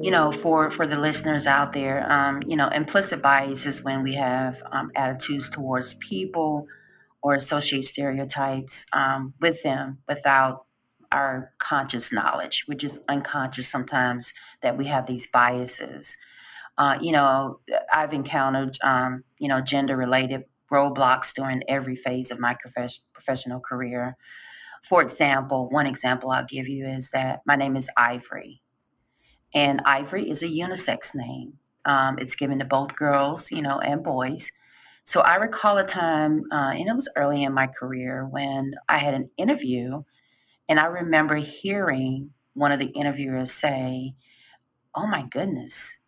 you know, for for the listeners out there, um, you know, implicit bias is when we have um, attitudes towards people or associate stereotypes um, with them without our conscious knowledge, which is unconscious sometimes that we have these biases. Uh, you know, I've encountered, um, you know, gender related roadblocks during every phase of my profes- professional career. For example, one example I'll give you is that my name is Ivory. And Ivory is a unisex name. Um, it's given to both girls, you know, and boys. So I recall a time, uh, and it was early in my career, when I had an interview, and I remember hearing one of the interviewers say, Oh my goodness,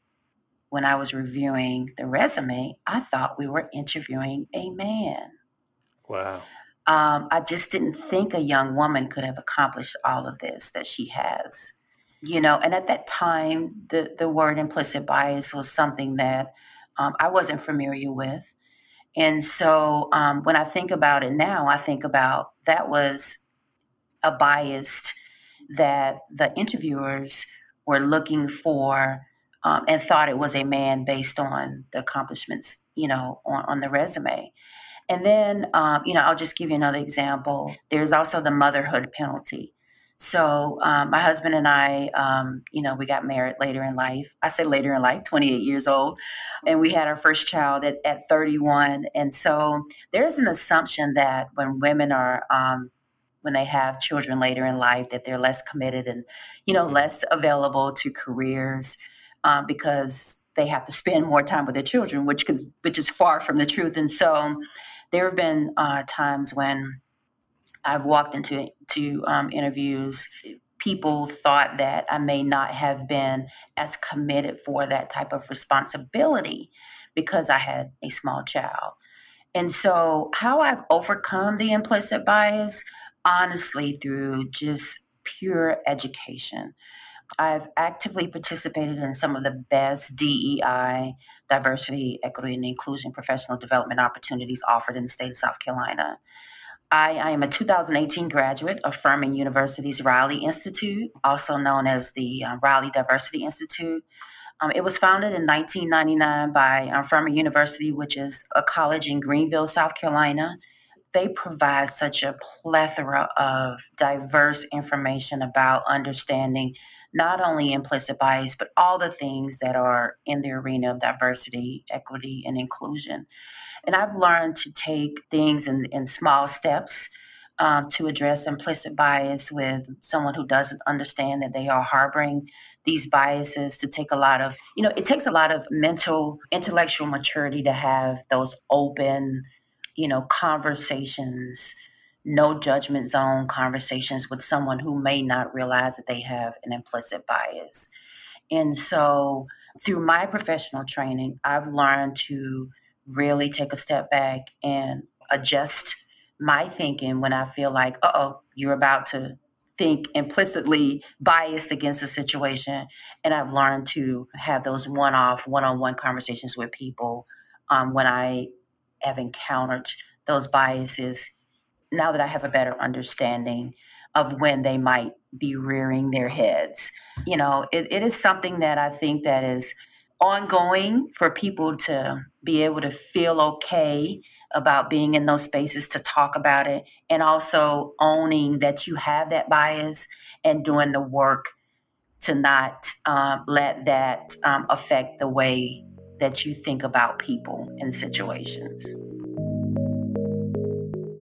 when I was reviewing the resume, I thought we were interviewing a man. Wow. Um, I just didn't think a young woman could have accomplished all of this that she has you know and at that time the the word implicit bias was something that um, i wasn't familiar with. And so um, when i think about it now i think about that was a bias that the interviewers were looking for um, and thought it was a man based on the accomplishments you know on, on the resume. And then um, you know i'll just give you another example. There's also the motherhood penalty so um, my husband and I, um, you know, we got married later in life. I say later in life, 28 years old, and we had our first child at, at 31. And so there's an assumption that when women are um, when they have children later in life, that they're less committed and, you know, mm-hmm. less available to careers um, because they have to spend more time with their children, which can, which is far from the truth. And so there have been uh, times when I've walked into to um, interviews. People thought that I may not have been as committed for that type of responsibility because I had a small child. And so, how I've overcome the implicit bias, honestly, through just pure education. I've actively participated in some of the best DEI, diversity, equity, and inclusion professional development opportunities offered in the state of South Carolina. I, I, am a 2018 graduate of Furman University's Riley Institute, also known as the uh, Riley Diversity Institute. Um, it was founded in 1999 by um, Furman University, which is a college in Greenville, South Carolina. They provide such a plethora of diverse information about understanding not only implicit bias, but all the things that are in the arena of diversity, equity, and inclusion. And I've learned to take things in, in small steps um, to address implicit bias with someone who doesn't understand that they are harboring these biases to take a lot of you know it takes a lot of mental intellectual maturity to have those open you know conversations no judgment zone conversations with someone who may not realize that they have an implicit bias. And so through my professional training i've learned to really take a step back and adjust my thinking when I feel like, uh oh, you're about to think implicitly biased against a situation. And I've learned to have those one off, one on one conversations with people um, when I have encountered those biases. Now that I have a better understanding of when they might be rearing their heads, you know, it, it is something that I think that is ongoing for people to be able to feel okay about being in those spaces to talk about it and also owning that you have that bias and doing the work to not um, let that um, affect the way that you think about people and situations.